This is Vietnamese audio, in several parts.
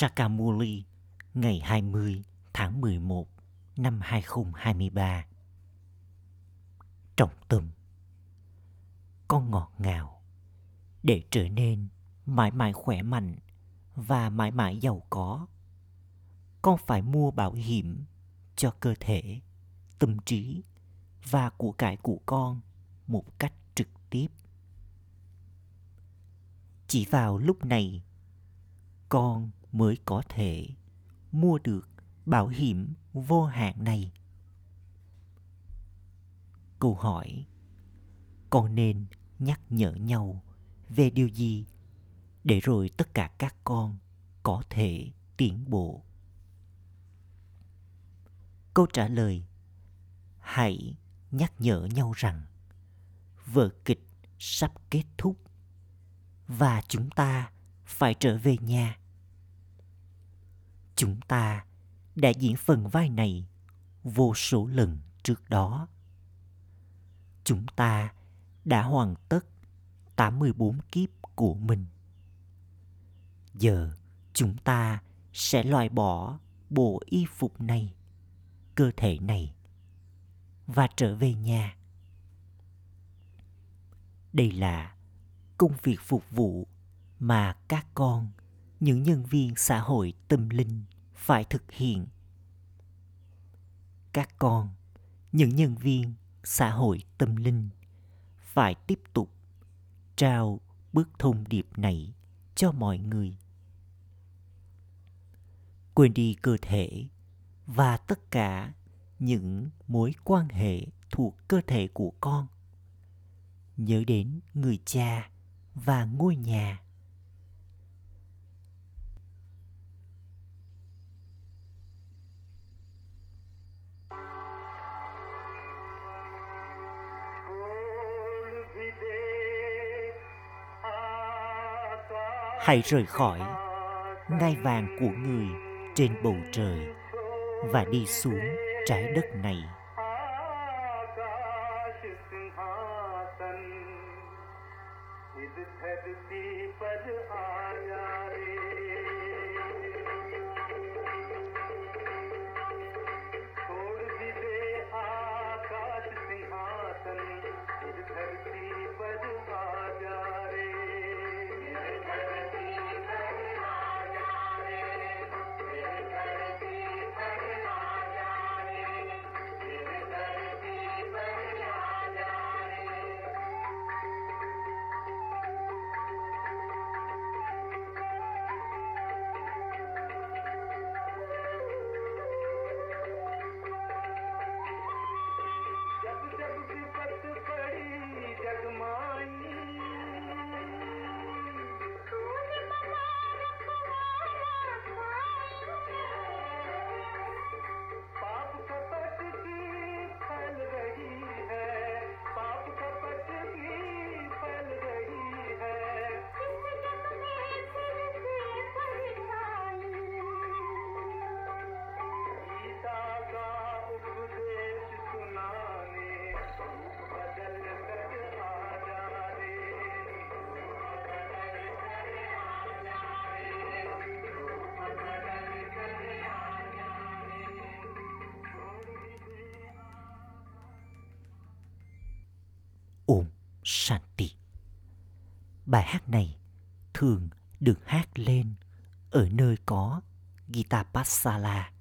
Sakamuli ngày 20 tháng 11 năm 2023. Trọng tâm Con ngọt ngào để trở nên mãi mãi khỏe mạnh và mãi mãi giàu có. Con phải mua bảo hiểm cho cơ thể, tâm trí và của cải của con một cách trực tiếp. Chỉ vào lúc này, con mới có thể mua được bảo hiểm vô hạn này. Câu hỏi, Con nên nhắc nhở nhau về điều gì để rồi tất cả các con có thể tiến bộ? Câu trả lời, Hãy nhắc nhở nhau rằng vở kịch sắp kết thúc và chúng ta phải trở về nhà chúng ta đã diễn phần vai này vô số lần trước đó. Chúng ta đã hoàn tất 84 kiếp của mình. Giờ chúng ta sẽ loại bỏ bộ y phục này, cơ thể này và trở về nhà. Đây là công việc phục vụ mà các con những nhân viên xã hội tâm linh phải thực hiện. Các con, những nhân viên xã hội tâm linh phải tiếp tục trao bước thông điệp này cho mọi người. Quên đi cơ thể và tất cả những mối quan hệ thuộc cơ thể của con. Nhớ đến người cha và ngôi nhà. Hãy rời khỏi ngai vàng của người trên bầu trời và đi xuống trái đất này. Om Shanti. Bài hát này thường được hát lên ở nơi có Gita Pasala,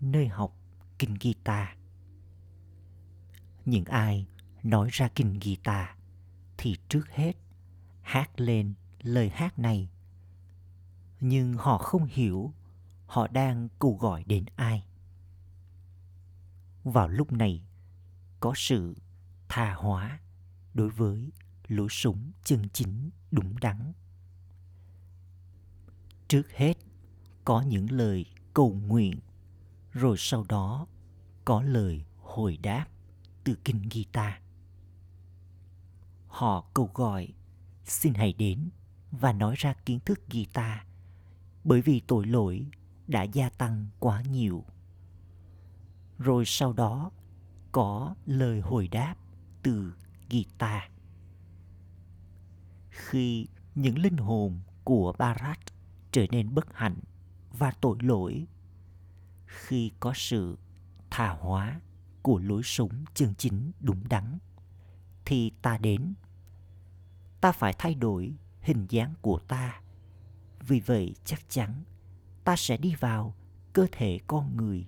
nơi học kinh Gita. Những ai nói ra kinh Gita thì trước hết hát lên lời hát này. Nhưng họ không hiểu họ đang cầu gọi đến ai. Vào lúc này có sự tha hóa đối với lối sống chân chính đúng đắn trước hết, có những lời cầu nguyện, rồi sau đó có lời hồi đáp từ kinh Gita. Họ cầu gọi, xin hãy đến và nói ra kiến thức Gita bởi vì tội lỗi đã gia tăng quá nhiều. Rồi sau đó có lời hồi đáp từ guitar. Khi những linh hồn của Barat trở nên bất hạnh và tội lỗi, khi có sự tha hóa của lối sống chân chính đúng đắn, thì ta đến. Ta phải thay đổi hình dáng của ta. Vì vậy chắc chắn ta sẽ đi vào cơ thể con người.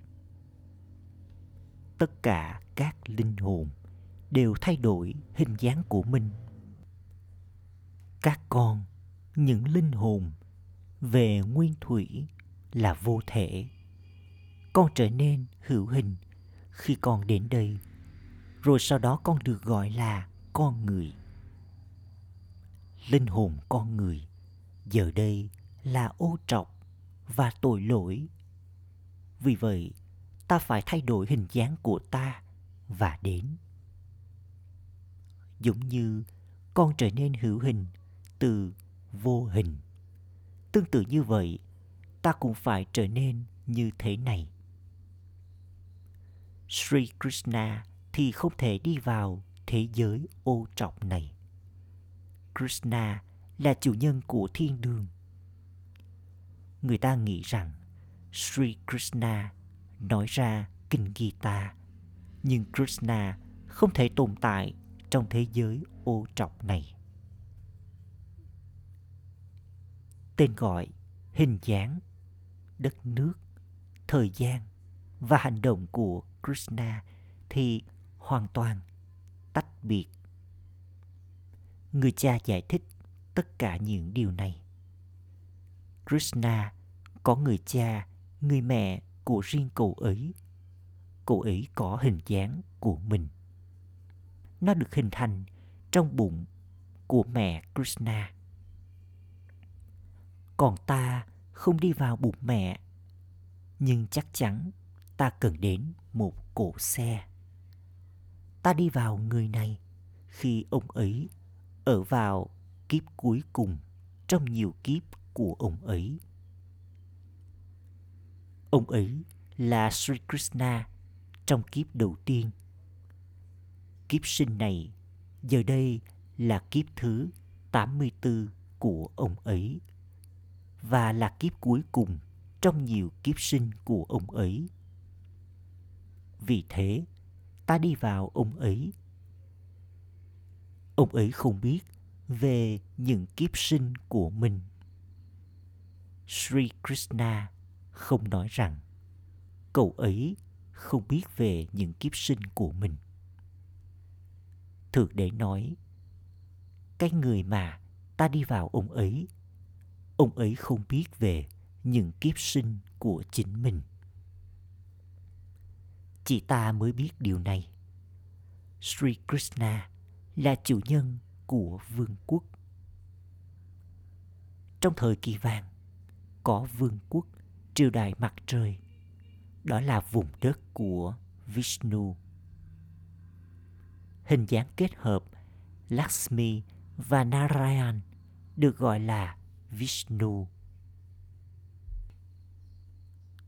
Tất cả các linh hồn đều thay đổi hình dáng của mình. Các con, những linh hồn về nguyên thủy là vô thể. Con trở nên hữu hình khi con đến đây, rồi sau đó con được gọi là con người. Linh hồn con người giờ đây là ô trọc và tội lỗi. Vì vậy, ta phải thay đổi hình dáng của ta và đến giống như con trở nên hữu hình từ vô hình. Tương tự như vậy, ta cũng phải trở nên như thế này. Sri krishna thì không thể đi vào thế giới ô trọc này. Krishna là chủ nhân của thiên đường. Người ta nghĩ rằng sri krishna nói ra kinh gita nhưng krishna không thể tồn tại trong thế giới ô trọc này. Tên gọi, hình dáng, đất nước, thời gian và hành động của krishna thì hoàn toàn tách biệt. Người cha giải thích tất cả những điều này. Krishna có người cha, người mẹ của riêng cậu ấy. Cậu ấy có hình dáng của mình nó được hình thành trong bụng của mẹ krishna. Còn ta không đi vào bụng mẹ, nhưng chắc chắn ta cần đến một cổ xe. Ta đi vào người này khi ông ấy ở vào kiếp cuối cùng, trong nhiều kiếp của ông ấy. Ông ấy là Sri Krishna trong kiếp đầu tiên. Kiếp sinh này giờ đây là kiếp thứ 84 của ông ấy và là kiếp cuối cùng trong nhiều kiếp sinh của ông ấy. Vì thế, ta đi vào ông ấy. Ông ấy không biết về những kiếp sinh của mình. Sri Krishna không nói rằng cậu ấy không biết về những kiếp sinh của mình. Thượng đế nói, cái người mà ta đi vào ông ấy, ông ấy không biết về những kiếp sinh của chính mình. Chỉ ta mới biết điều này. Sri Krishna là chủ nhân của vương quốc. Trong thời kỳ vàng, có vương quốc triều đại mặt trời đó là vùng đất của Vishnu. Hình dáng kết hợp Lakshmi và Narayan được gọi là Vishnu.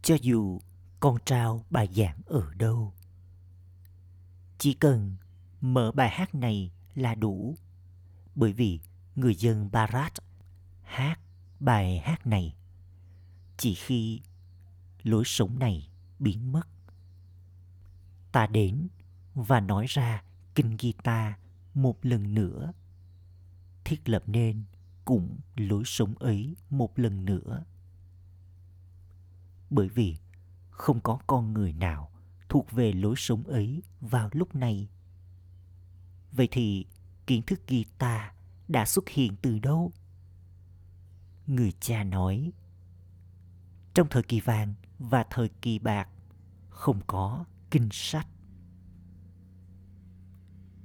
Cho dù con trao bài giảng ở đâu, chỉ cần mở bài hát này là đủ, bởi vì người dân Bharat hát bài hát này chỉ khi lối sống này biến mất ta đến và nói ra kinh guitar một lần nữa. Thiết lập nên cũng lối sống ấy một lần nữa. Bởi vì không có con người nào thuộc về lối sống ấy vào lúc này. Vậy thì kiến thức guitar đã xuất hiện từ đâu? Người cha nói, trong thời kỳ vàng và thời kỳ bạc không có kinh sách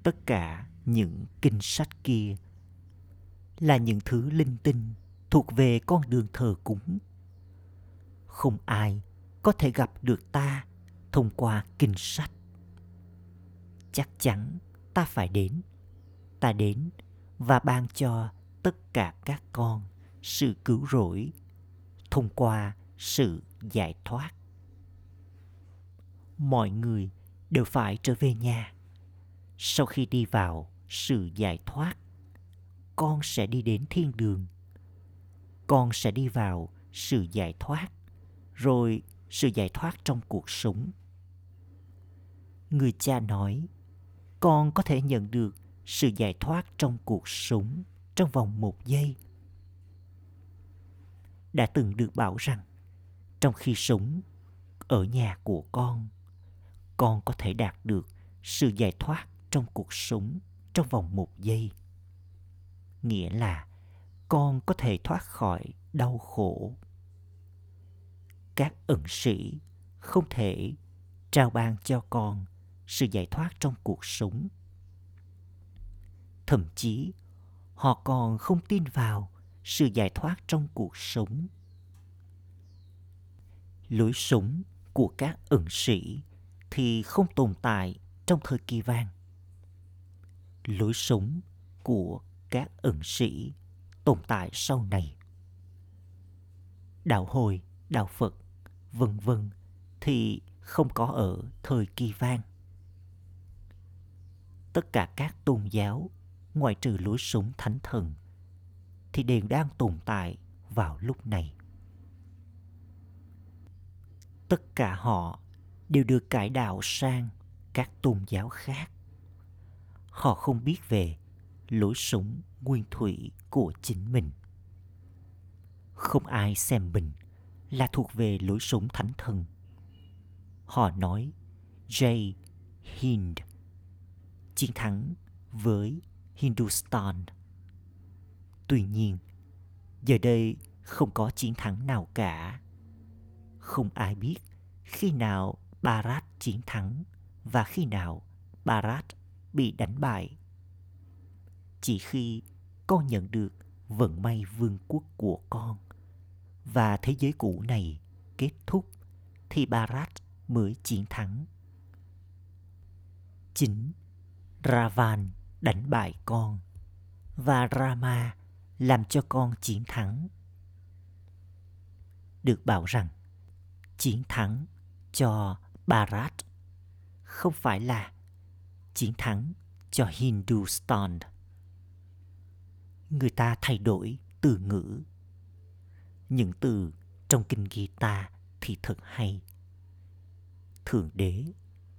tất cả những kinh sách kia là những thứ linh tinh thuộc về con đường thờ cúng. Không ai có thể gặp được ta thông qua kinh sách. Chắc chắn ta phải đến. Ta đến và ban cho tất cả các con sự cứu rỗi thông qua sự giải thoát. Mọi người đều phải trở về nhà sau khi đi vào sự giải thoát, con sẽ đi đến thiên đường. Con sẽ đi vào sự giải thoát, rồi sự giải thoát trong cuộc sống. Người cha nói, con có thể nhận được sự giải thoát trong cuộc sống trong vòng một giây. Đã từng được bảo rằng, trong khi sống ở nhà của con con có thể đạt được sự giải thoát trong cuộc sống trong vòng một giây. Nghĩa là con có thể thoát khỏi đau khổ. Các ẩn sĩ không thể trao ban cho con sự giải thoát trong cuộc sống. Thậm chí, họ còn không tin vào sự giải thoát trong cuộc sống. Lối sống của các ẩn sĩ thì không tồn tại trong thời kỳ vàng lối sống của các ẩn sĩ tồn tại sau này. Đạo hồi, đạo phật, vân vân thì không có ở thời kỳ vang. Tất cả các tôn giáo ngoại trừ lối sống thánh thần thì đều đang tồn tại vào lúc này. Tất cả họ đều được cải đạo sang các tôn giáo khác họ không biết về lối sống nguyên thủy của chính mình không ai xem mình là thuộc về lối sống thánh thần họ nói Jay Hind chiến thắng với Hindustan. Tuy nhiên, giờ đây không có chiến thắng nào cả. Không ai biết khi nào Bharat chiến thắng và khi nào Bharat bị đánh bại. Chỉ khi con nhận được vận may vương quốc của con và thế giới cũ này kết thúc thì Bharat mới chiến thắng. Chính Ravan đánh bại con và Rama làm cho con chiến thắng. Được bảo rằng chiến thắng cho Bharat không phải là chiến thắng cho Hindustan. Người ta thay đổi từ ngữ. Những từ trong kinh Gita thì thật hay. Thượng đế,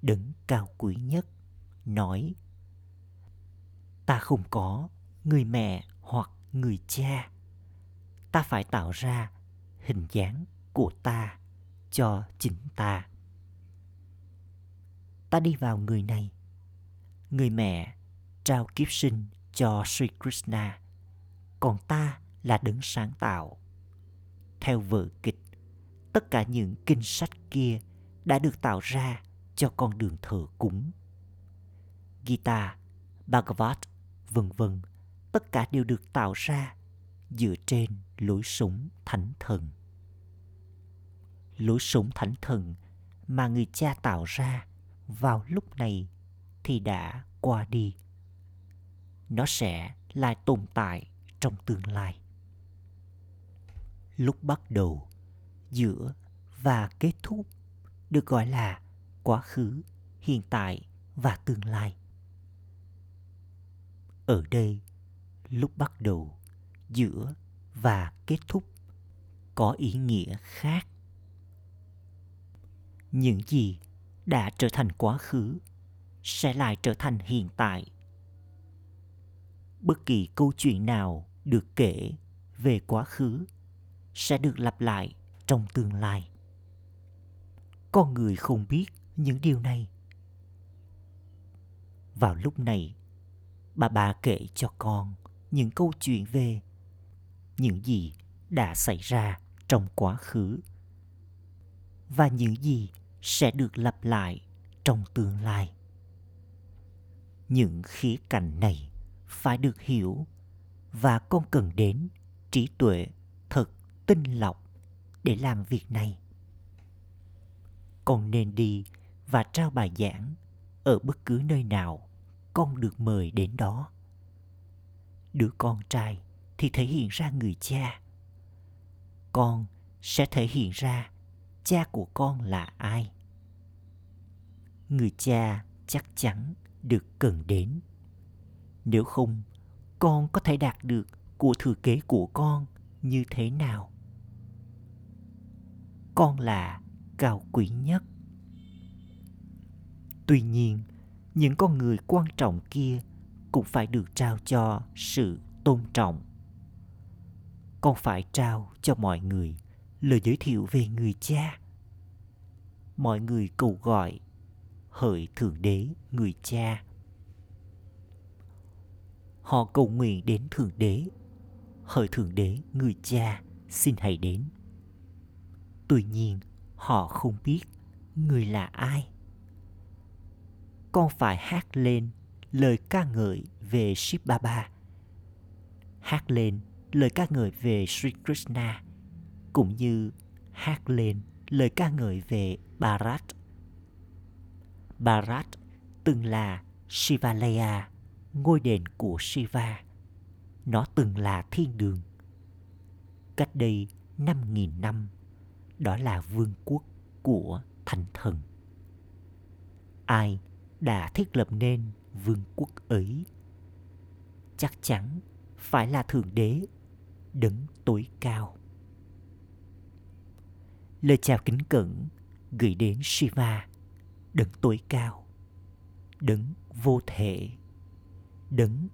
đấng cao quý nhất, nói ta không có người mẹ hoặc người cha ta phải tạo ra hình dáng của ta cho chính ta ta đi vào người này người mẹ trao kiếp sinh cho Sri Krishna. Còn ta là đấng sáng tạo. Theo vở kịch tất cả những kinh sách kia đã được tạo ra cho con đường thờ cúng. Gita, Bhagavad vân vân tất cả đều được tạo ra dựa trên lối sống thánh thần. Lối sống thánh thần mà người cha tạo ra vào lúc này thì đã qua đi. Nó sẽ lại tồn tại trong tương lai. Lúc bắt đầu, giữa và kết thúc được gọi là quá khứ, hiện tại và tương lai. Ở đây, lúc bắt đầu, giữa và kết thúc có ý nghĩa khác. Những gì đã trở thành quá khứ sẽ lại trở thành hiện tại. Bất kỳ câu chuyện nào được kể về quá khứ sẽ được lặp lại trong tương lai. Con người không biết những điều này. Vào lúc này, bà bà kể cho con những câu chuyện về những gì đã xảy ra trong quá khứ và những gì sẽ được lặp lại trong tương lai những khía cạnh này phải được hiểu và con cần đến trí tuệ thật tinh lọc để làm việc này. Con nên đi và trao bài giảng ở bất cứ nơi nào con được mời đến đó. Đứa con trai thì thể hiện ra người cha. Con sẽ thể hiện ra cha của con là ai. Người cha chắc chắn được cần đến. Nếu không, con có thể đạt được của thừa kế của con như thế nào? Con là cao quý nhất. Tuy nhiên, những con người quan trọng kia cũng phải được trao cho sự tôn trọng. Con phải trao cho mọi người lời giới thiệu về người cha. Mọi người cầu gọi hỡi thượng đế, người cha. Họ cầu nguyện đến thượng đế. Hỡi thượng đế, người cha, xin hãy đến. Tuy nhiên, họ không biết người là ai. Con phải hát lên lời ca ngợi về Shiv Baba. Hát lên lời ca ngợi về Sri Krishna, cũng như hát lên lời ca ngợi về Bharat. Bharat từng là Shivalaya, ngôi đền của Shiva. Nó từng là thiên đường. Cách đây 5.000 năm, đó là vương quốc của thành thần. Ai đã thiết lập nên vương quốc ấy? Chắc chắn phải là Thượng Đế, đấng tối cao. Lời chào kính cẩn gửi đến Shiva, đấng tối cao, đấng vô thể, đấng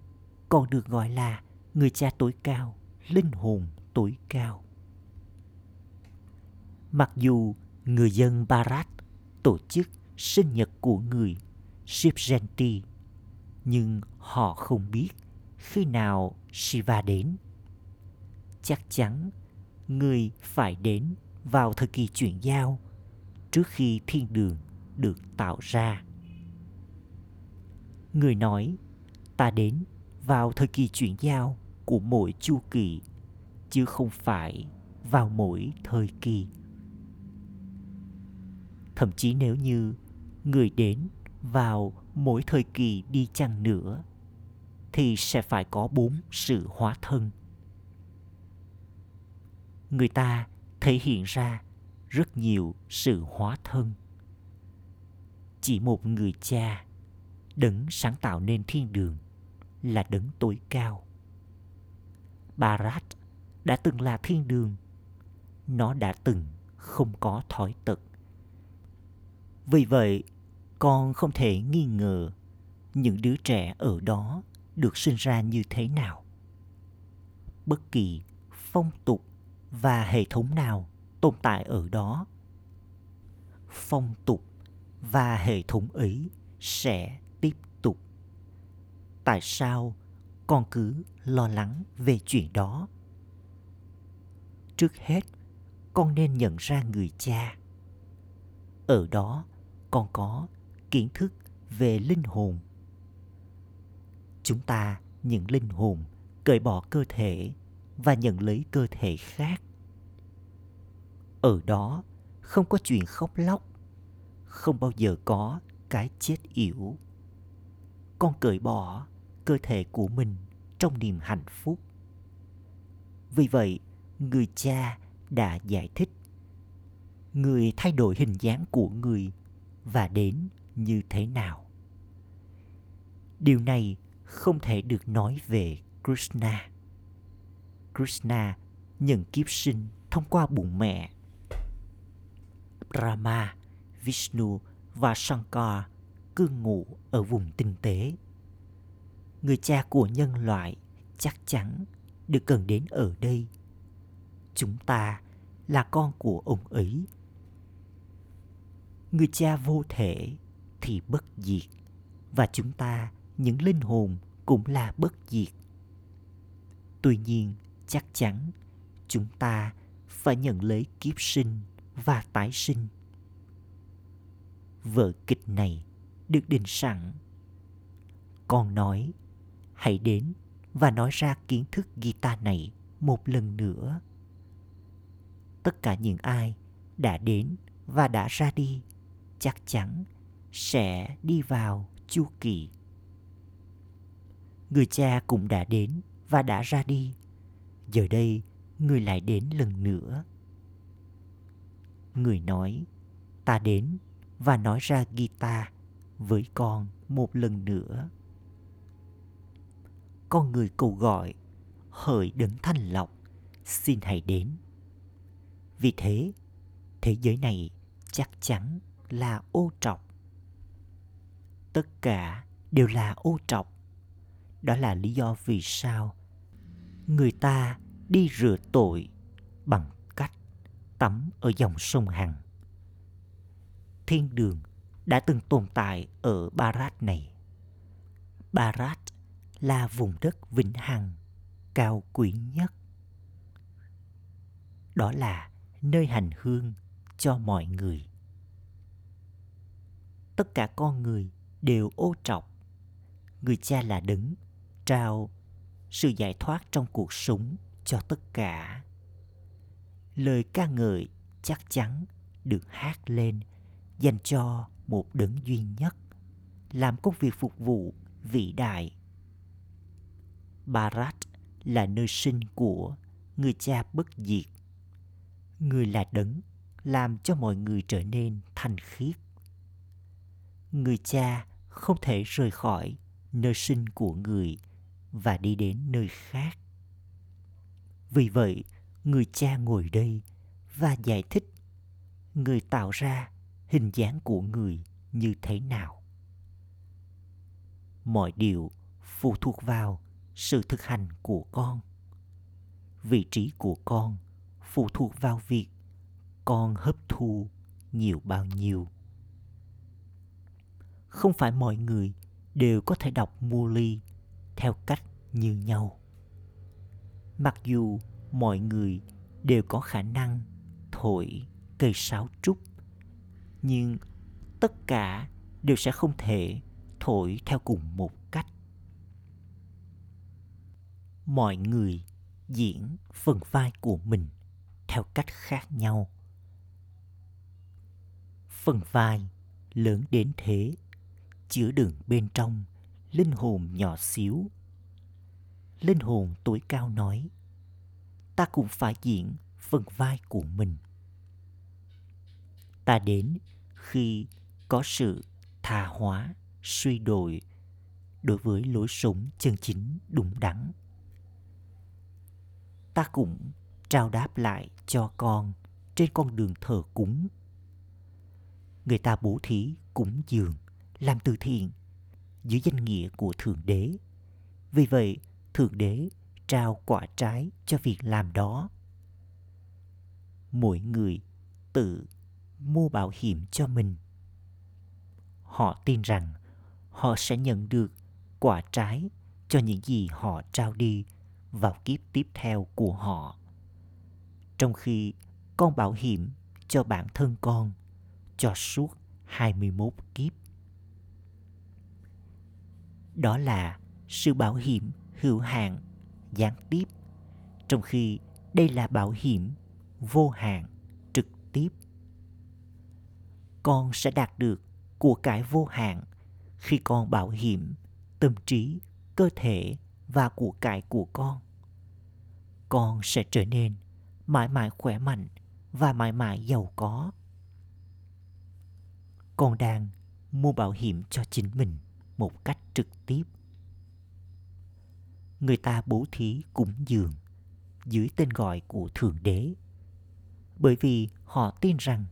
còn được gọi là người cha tối cao, linh hồn tối cao. Mặc dù người dân barat tổ chức sinh nhật của người shivjanti nhưng họ không biết khi nào Shiva đến. Chắc chắn người phải đến vào thời kỳ chuyển giao trước khi thiên đường được tạo ra. Người nói, ta đến vào thời kỳ chuyển giao của mỗi chu kỳ, chứ không phải vào mỗi thời kỳ. Thậm chí nếu như người đến vào mỗi thời kỳ đi chăng nữa, thì sẽ phải có bốn sự hóa thân. Người ta thể hiện ra rất nhiều sự hóa thân chỉ một người cha. Đấng sáng tạo nên thiên đường là đấng tối cao. Barat đã từng là thiên đường. Nó đã từng không có thói tật. Vì vậy, con không thể nghi ngờ những đứa trẻ ở đó được sinh ra như thế nào. Bất kỳ phong tục và hệ thống nào tồn tại ở đó. Phong tục và hệ thống ấy sẽ tiếp tục. Tại sao con cứ lo lắng về chuyện đó? Trước hết, con nên nhận ra người cha. Ở đó, con có kiến thức về linh hồn. Chúng ta những linh hồn, cởi bỏ cơ thể và nhận lấy cơ thể khác. Ở đó, không có chuyện khóc lóc không bao giờ có cái chết yểu. Con cởi bỏ cơ thể của mình trong niềm hạnh phúc. Vì vậy người cha đã giải thích người thay đổi hình dáng của người và đến như thế nào. Điều này không thể được nói về krishna. Krishna nhận kiếp sinh thông qua bụng mẹ Brahma, Vishnu và Shankar cư ngụ ở vùng tinh tế. Người cha của nhân loại chắc chắn được cần đến ở đây. Chúng ta là con của ông ấy. Người cha vô thể thì bất diệt và chúng ta những linh hồn cũng là bất diệt. Tuy nhiên, chắc chắn chúng ta phải nhận lấy kiếp sinh và tái sinh. Vở kịch này được định sẵn. Con nói, hãy đến và nói ra kiến thức guitar này một lần nữa. Tất cả những ai đã đến và đã ra đi chắc chắn sẽ đi vào chu kỳ. Người cha cũng đã đến và đã ra đi. Giờ đây, người lại đến lần nữa người nói ta đến và nói ra guitar với con một lần nữa. Con người cầu gọi hỡi đấng thanh lọc, xin hãy đến. Vì thế thế giới này chắc chắn là ô trọc. Tất cả đều là ô trọc. Đó là lý do vì sao người ta đi rửa tội bằng cách tắm ở dòng sông Hằng. Thiên đường đã từng tồn tại ở Barat này. Barat là vùng đất vĩnh hằng, cao quý nhất. Đó là nơi hành hương cho mọi người. Tất cả con người đều ô trọc. Người cha là đứng trao sự giải thoát trong cuộc sống cho tất cả lời ca ngợi chắc chắn được hát lên dành cho một đấng duy nhất, làm công việc phục vụ vĩ đại. Barat là nơi sinh của người cha bất diệt. Người là đấng làm cho mọi người trở nên thanh khiết. Người cha không thể rời khỏi nơi sinh của người và đi đến nơi khác. Vì vậy, người cha ngồi đây và giải thích, người tạo ra hình dáng của người như thế nào. Mọi điều phụ thuộc vào sự thực hành của con. Vị trí của con phụ thuộc vào việc con hấp thu nhiều bao nhiêu. Không phải mọi người đều có thể đọc mua ly theo cách như nhau. Mặc dù mọi người đều có khả năng thổi cây sáo trúc nhưng tất cả đều sẽ không thể thổi theo cùng một cách. Mọi người diễn phần vai của mình theo cách khác nhau. Phần vai lớn đến thế, chứa đựng bên trong linh hồn nhỏ xíu. Linh hồn tối cao nói, ta cũng phải diễn phần vai của mình ta đến khi có sự tha hóa, suy đổi đối với lối sống chân chính đúng đắn. Ta cũng trao đáp lại cho con trên con đường thờ cúng. Người ta bố thí cúng dường, làm từ thiện dưới danh nghĩa của thượng đế. Vì vậy, thượng đế trao quả trái cho việc làm đó. Mỗi người tự mua bảo hiểm cho mình. Họ tin rằng họ sẽ nhận được quả trái cho những gì họ trao đi vào kiếp tiếp theo của họ. Trong khi con bảo hiểm cho bản thân con cho suốt 21 kiếp. Đó là sự bảo hiểm hữu hạn, gián tiếp, trong khi đây là bảo hiểm vô hạn, trực tiếp con sẽ đạt được của cải vô hạn khi con bảo hiểm tâm trí, cơ thể và của cải của con con sẽ trở nên mãi mãi khỏe mạnh và mãi mãi giàu có con đang mua bảo hiểm cho chính mình một cách trực tiếp người ta bố thí cúng dường dưới tên gọi của Thượng Đế. Bởi vì họ tin rằng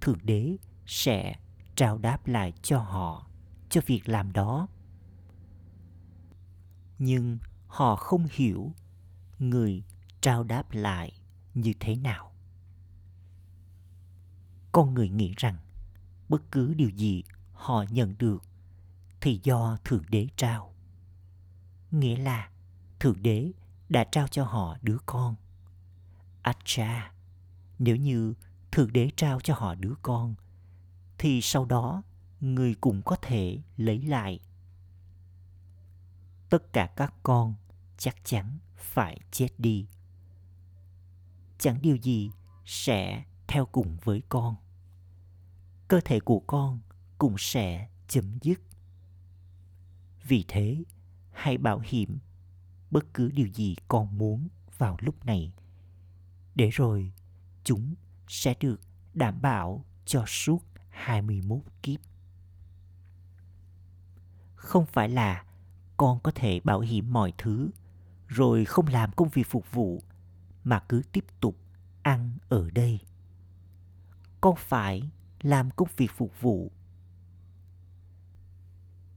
Thượng Đế sẽ trao đáp lại cho họ cho việc làm đó. Nhưng họ không hiểu người trao đáp lại như thế nào. Con người nghĩ rằng bất cứ điều gì họ nhận được thì do Thượng Đế trao. Nghĩa là Thượng Đế đã trao cho họ đứa con. Acha, nếu như Thượng Đế trao cho họ đứa con, thì sau đó người cũng có thể lấy lại. Tất cả các con chắc chắn phải chết đi. Chẳng điều gì sẽ theo cùng với con. Cơ thể của con cũng sẽ chấm dứt. Vì thế, hãy bảo hiểm bất cứ điều gì con muốn vào lúc này để rồi chúng sẽ được đảm bảo cho suốt 21 kiếp. Không phải là con có thể bảo hiểm mọi thứ, rồi không làm công việc phục vụ, mà cứ tiếp tục ăn ở đây. con phải làm công việc phục vụ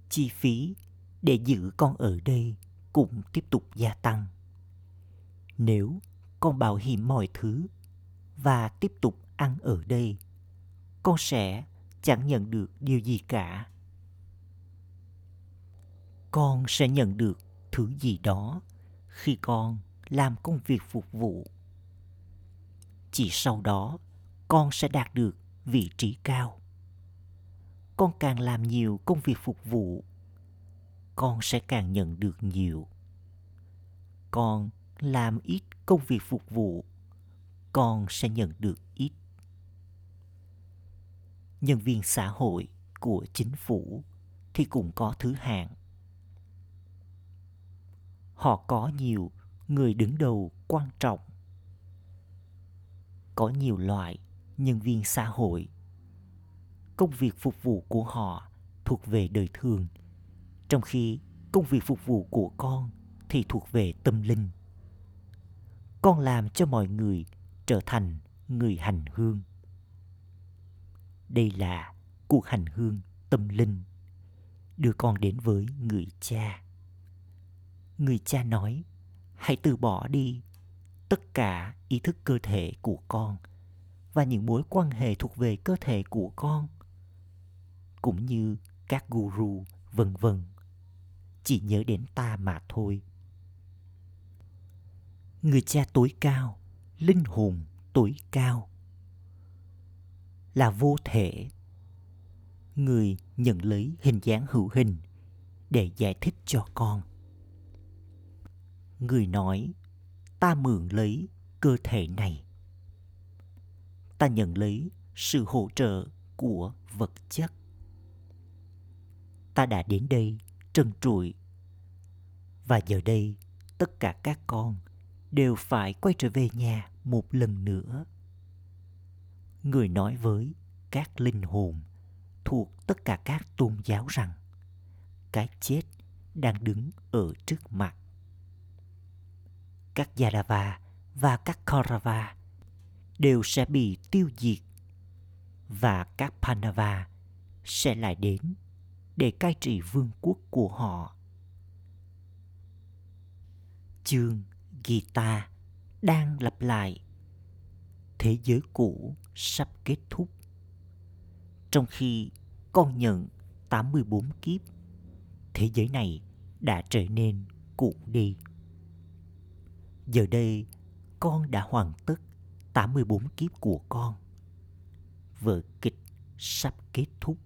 chi phí để giữ con ở đây cũng tiếp tục gia tăng nếu con bảo hiểm mọi thứ và tiếp tục ăn ở đây, con sẽ chẳng nhận được điều gì cả. Con sẽ nhận được thứ gì đó khi con làm công việc phục vụ. Chỉ sau đó, con sẽ đạt được vị trí cao. Con càng làm nhiều công việc phục vụ, con sẽ càng nhận được nhiều. Con làm ít công việc phục vụ, con sẽ nhận được ít nhân viên xã hội của chính phủ thì cũng có thứ hạng. Họ có nhiều người đứng đầu quan trọng. Có nhiều loại nhân viên xã hội. Công việc phục vụ của họ thuộc về đời thường, trong khi công việc phục vụ của con thì thuộc về tâm linh. Con làm cho mọi người trở thành người hành hương đây là cuộc hành hương tâm linh. Đưa con đến với người cha. Người cha nói, hãy từ bỏ đi tất cả ý thức cơ thể của con và những mối quan hệ thuộc về cơ thể của con, cũng như các guru, vân vân. Chỉ nhớ đến ta mà thôi. Người cha tối cao, linh hồn tối cao là vô thể. Người nhận lấy hình dáng hữu hình để giải thích cho con. Người nói, ta mượn lấy cơ thể này. Ta nhận lấy sự hỗ trợ của vật chất. Ta đã đến đây trần trụi. Và giờ đây, tất cả các con đều phải quay trở về nhà một lần nữa người nói với các linh hồn thuộc tất cả các tôn giáo rằng, cái chết đang đứng ở trước mặt các Yadava và các Kaurava đều sẽ bị tiêu diệt và các Pandava sẽ lại đến để cai trị vương quốc của họ. Chương Gita đang lặp lại. Thế giới cũ sắp kết thúc. Trong khi con nhận 84 kiếp, thế giới này đã trở nên cũ đi. Giờ đây, con đã hoàn tất 84 kiếp của con. Vở kịch sắp kết thúc.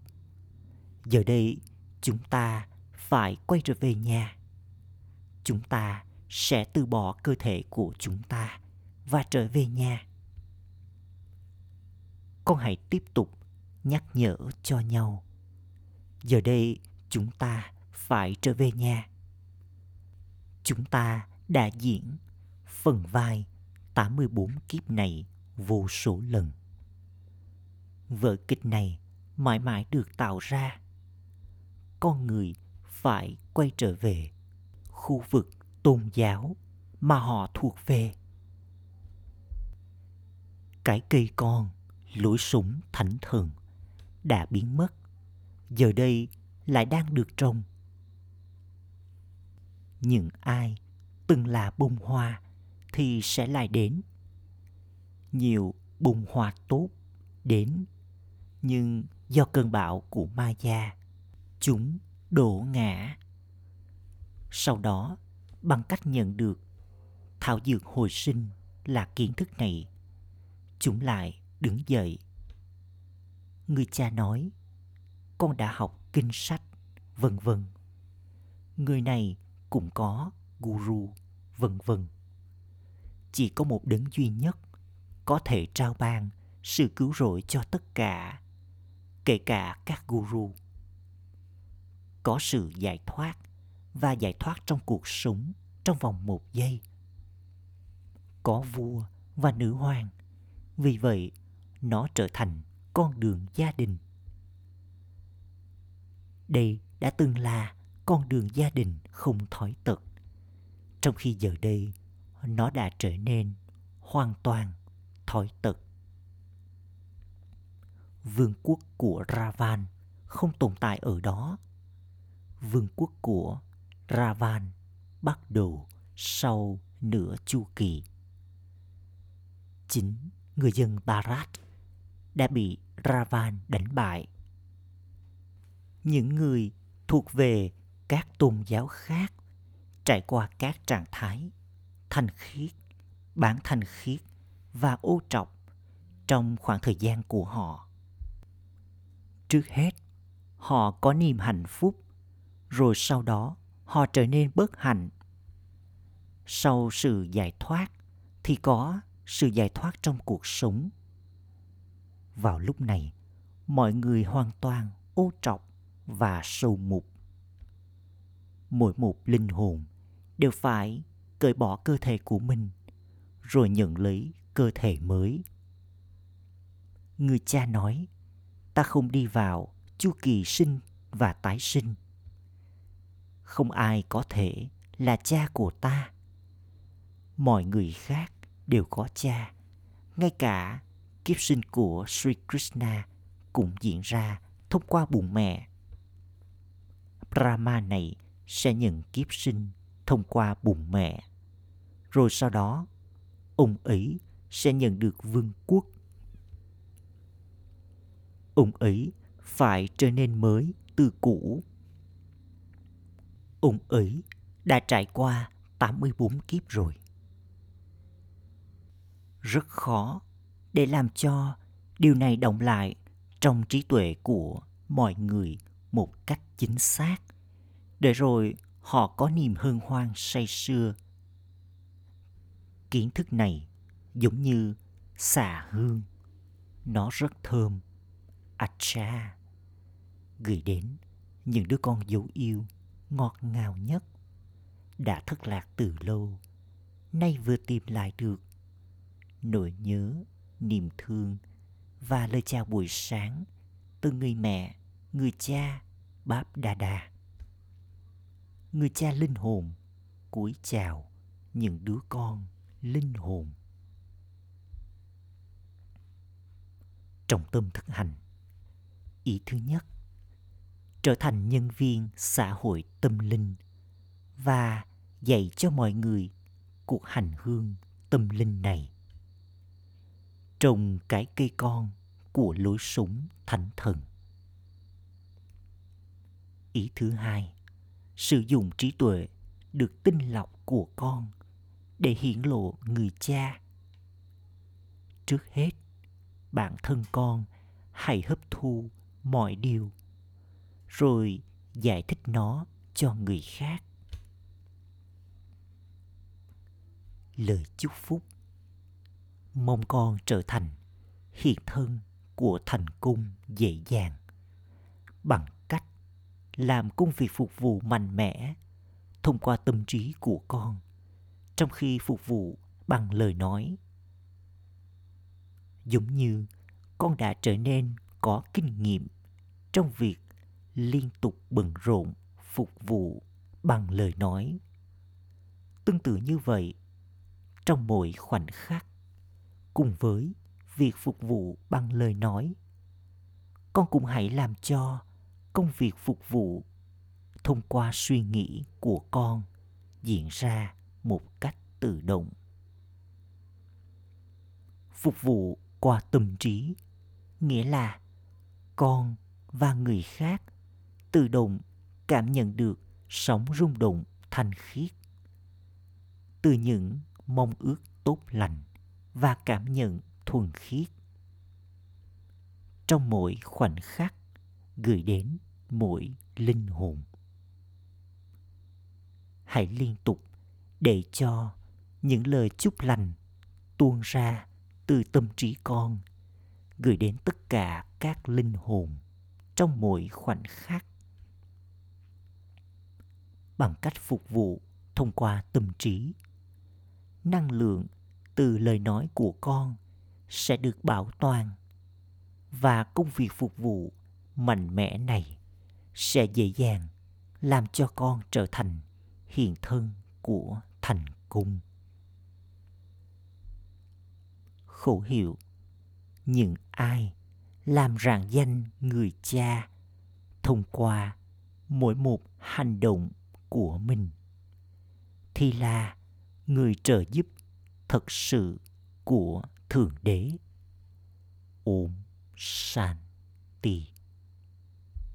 Giờ đây, chúng ta phải quay trở về nhà. Chúng ta sẽ từ bỏ cơ thể của chúng ta và trở về nhà. Con hãy tiếp tục nhắc nhở cho nhau. Giờ đây, chúng ta phải trở về nhà. Chúng ta đã diễn phần vai 84 kiếp này vô số lần. Vở kịch này mãi mãi được tạo ra. Con người phải quay trở về khu vực tôn giáo mà họ thuộc về. Cái cây con, lũi súng thánh thường đã biến mất, giờ đây lại đang được trồng. Những ai từng là bông hoa thì sẽ lại đến. Nhiều bông hoa tốt đến, nhưng do cơn bão của ma gia, chúng đổ ngã. Sau đó, bằng cách nhận được thảo dược hồi sinh là kiến thức này, chúng lại đứng dậy. Người cha nói, con đã học kinh sách, vân vân. Người này cũng có guru, vân vân chỉ có một đấng duy nhất có thể trao ban sự cứu rỗi cho tất cả kể cả các guru có sự giải thoát và giải thoát trong cuộc sống trong vòng một giây có vua và nữ hoàng vì vậy nó trở thành con đường gia đình đây đã từng là con đường gia đình không thói tật trong khi giờ đây, nó đã trở nên hoàn toàn thói tật vương quốc của Ravan không tồn tại ở đó. Vương quốc của Ravan bắt đầu sau nửa chu kỳ. Chính người dân Barat đã bị Ravan đánh bại. Những người thuộc về các tôn giáo khác trải qua các trạng thái thanh khiết, bản thanh khiết và ô trọc trong khoảng thời gian của họ. Trước hết, họ có niềm hạnh phúc, rồi sau đó họ trở nên bất hạnh. Sau sự giải thoát thì có sự giải thoát trong cuộc sống. Vào lúc này, mọi người hoàn toàn ô trọc và sâu mục. Mỗi một linh hồn đều phải cởi bỏ cơ thể của mình rồi nhận lấy cơ thể mới. Người cha nói, ta không đi vào chu kỳ sinh và tái sinh. Không ai có thể là cha của ta. Mọi người khác đều có cha. Ngay cả kiếp sinh của Sri Krishna cũng diễn ra thông qua bụng mẹ. Brahma này sẽ nhận kiếp sinh thông qua bụng mẹ. Rồi sau đó, ông ấy sẽ nhận được vương quốc. Ông ấy phải trở nên mới từ cũ. Ông ấy đã trải qua 84 kiếp rồi. Rất khó để làm cho điều này động lại trong trí tuệ của mọi người một cách chính xác. Để rồi họ có niềm hân hoan say sưa. Kiến thức này giống như xà hương, nó rất thơm acha gửi đến những đứa con dấu yêu ngọt ngào nhất, đã thất lạc từ lâu, nay vừa tìm lại được nỗi nhớ niềm thương và lời chào buổi sáng từ người mẹ, người cha, báp Đa Đa. người cha linh hồn cúi chào những đứa con linh hồn. Trọng tâm thực hành. Ý thứ nhất, trở thành nhân viên xã hội tâm linh và dạy cho mọi người cuộc hành hương tâm linh này trồng cái cây con của lối sống thánh thần. Ý thứ hai, sử dụng trí tuệ được tinh lọc của con để hiển lộ người cha. Trước hết, bản thân con hãy hấp thu mọi điều, rồi giải thích nó cho người khác. Lời chúc phúc mong con trở thành hiện thân của thành công dễ dàng. Bằng cách làm công việc phục vụ mạnh mẽ thông qua tâm trí của con trong khi phục vụ bằng lời nói. Giống như con đã trở nên có kinh nghiệm trong việc liên tục bận rộn phục vụ bằng lời nói. Tương tự như vậy, trong mỗi khoảnh khắc cùng với việc phục vụ bằng lời nói. Con cũng hãy làm cho công việc phục vụ thông qua suy nghĩ của con diễn ra một cách tự động. Phục vụ qua tâm trí, nghĩa là con và người khác tự động cảm nhận được sóng rung động thanh khiết từ những mong ước tốt lành và cảm nhận thuần khiết. Trong mỗi khoảnh khắc gửi đến mỗi linh hồn, hãy liên tục để cho những lời chúc lành tuôn ra từ tâm trí con, gửi đến tất cả các linh hồn trong mỗi khoảnh khắc. Bằng cách phục vụ thông qua tâm trí, năng lượng từ lời nói của con sẽ được bảo toàn. Và công việc phục vụ mạnh mẽ này sẽ dễ dàng làm cho con trở thành hiện thân của thành cung. Khẩu hiệu, những ai làm rạng danh người cha thông qua mỗi một hành động của mình, thì là người trợ giúp thật sự của thượng đế. Ôm shanti